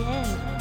again.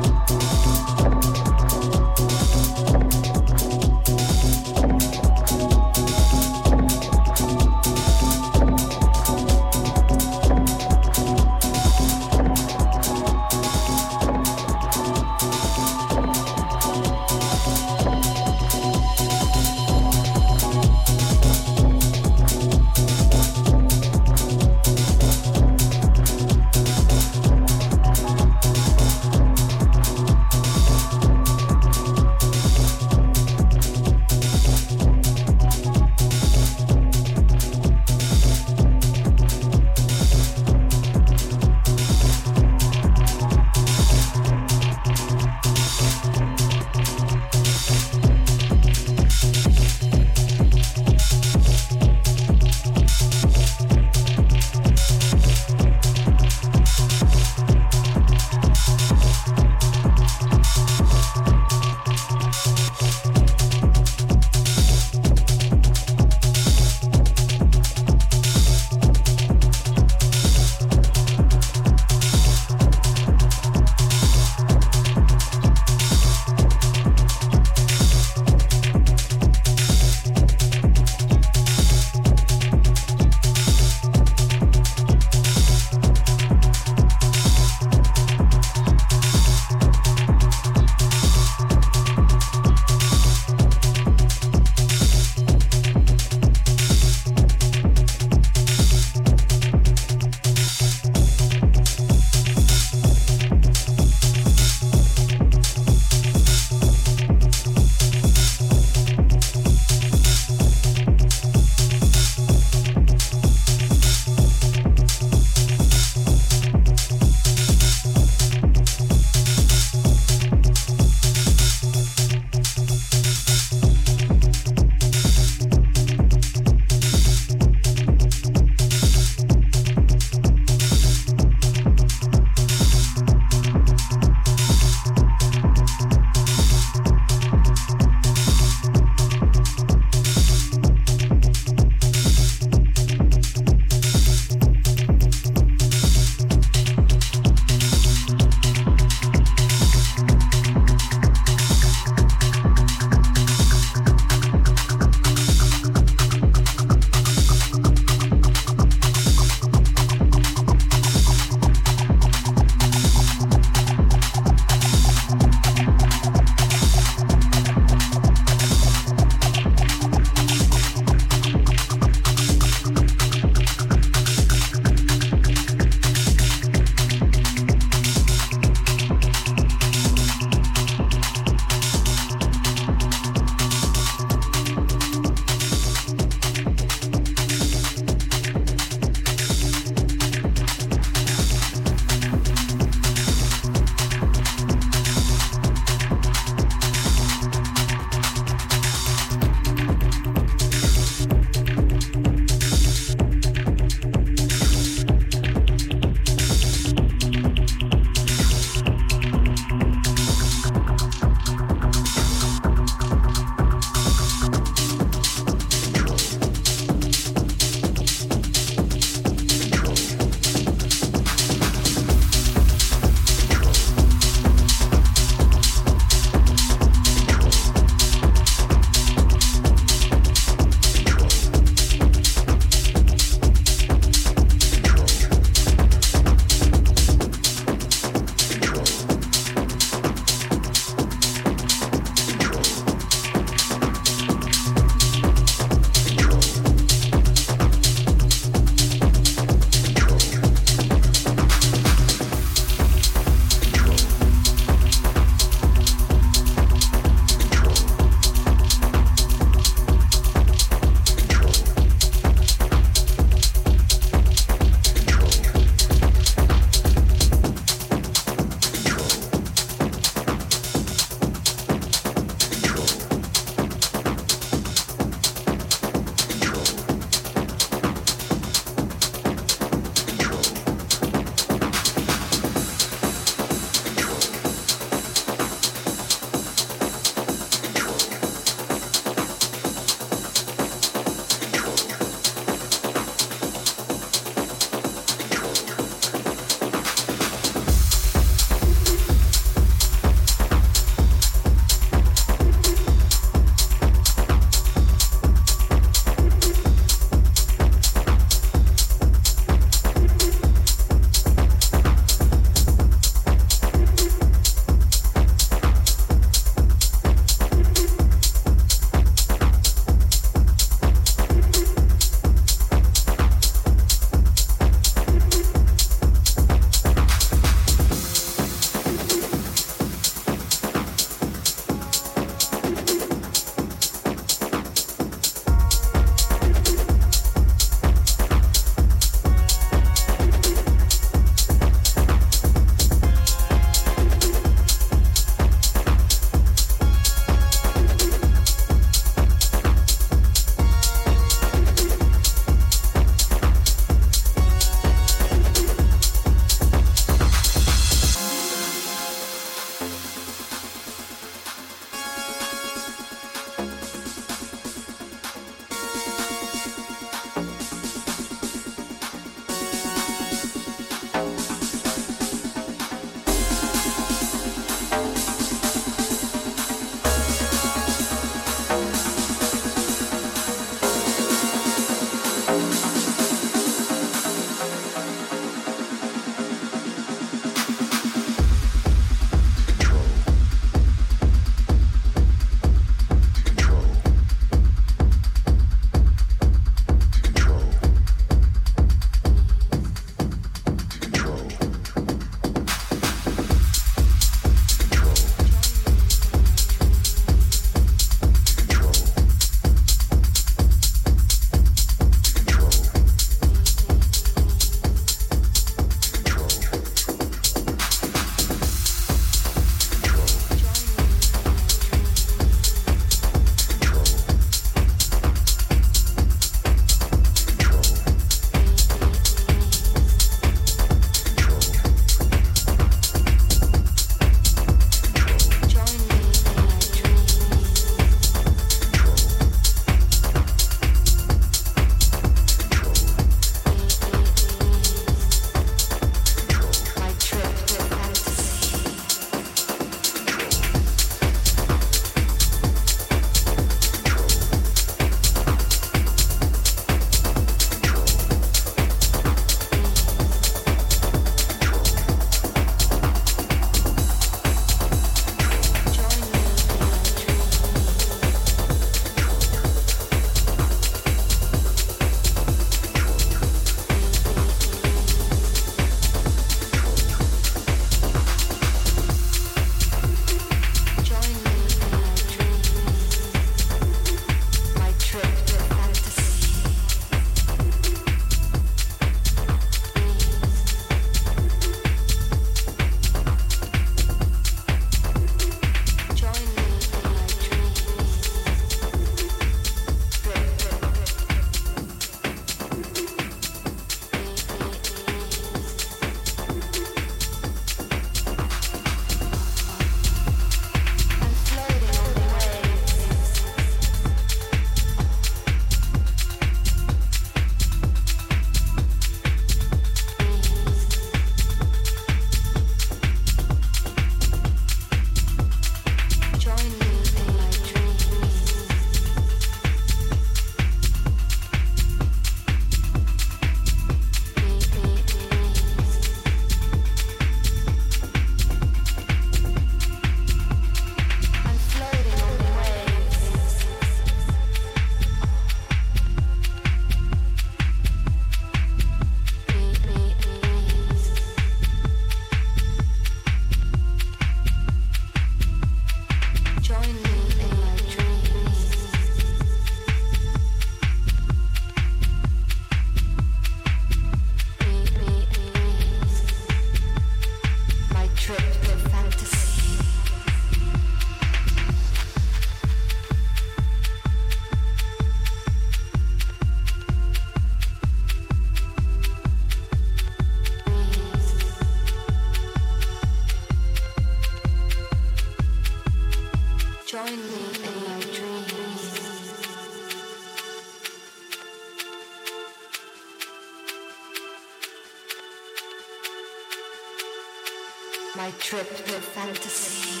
fantasy.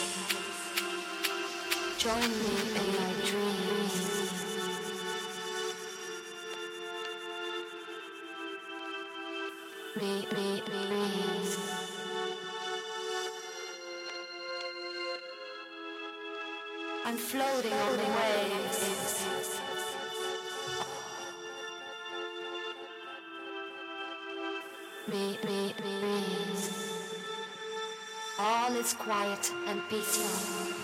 Join me in my dreams. Me, me, me. I'm floating on the waves. Me, me, me. Is quiet and peaceful.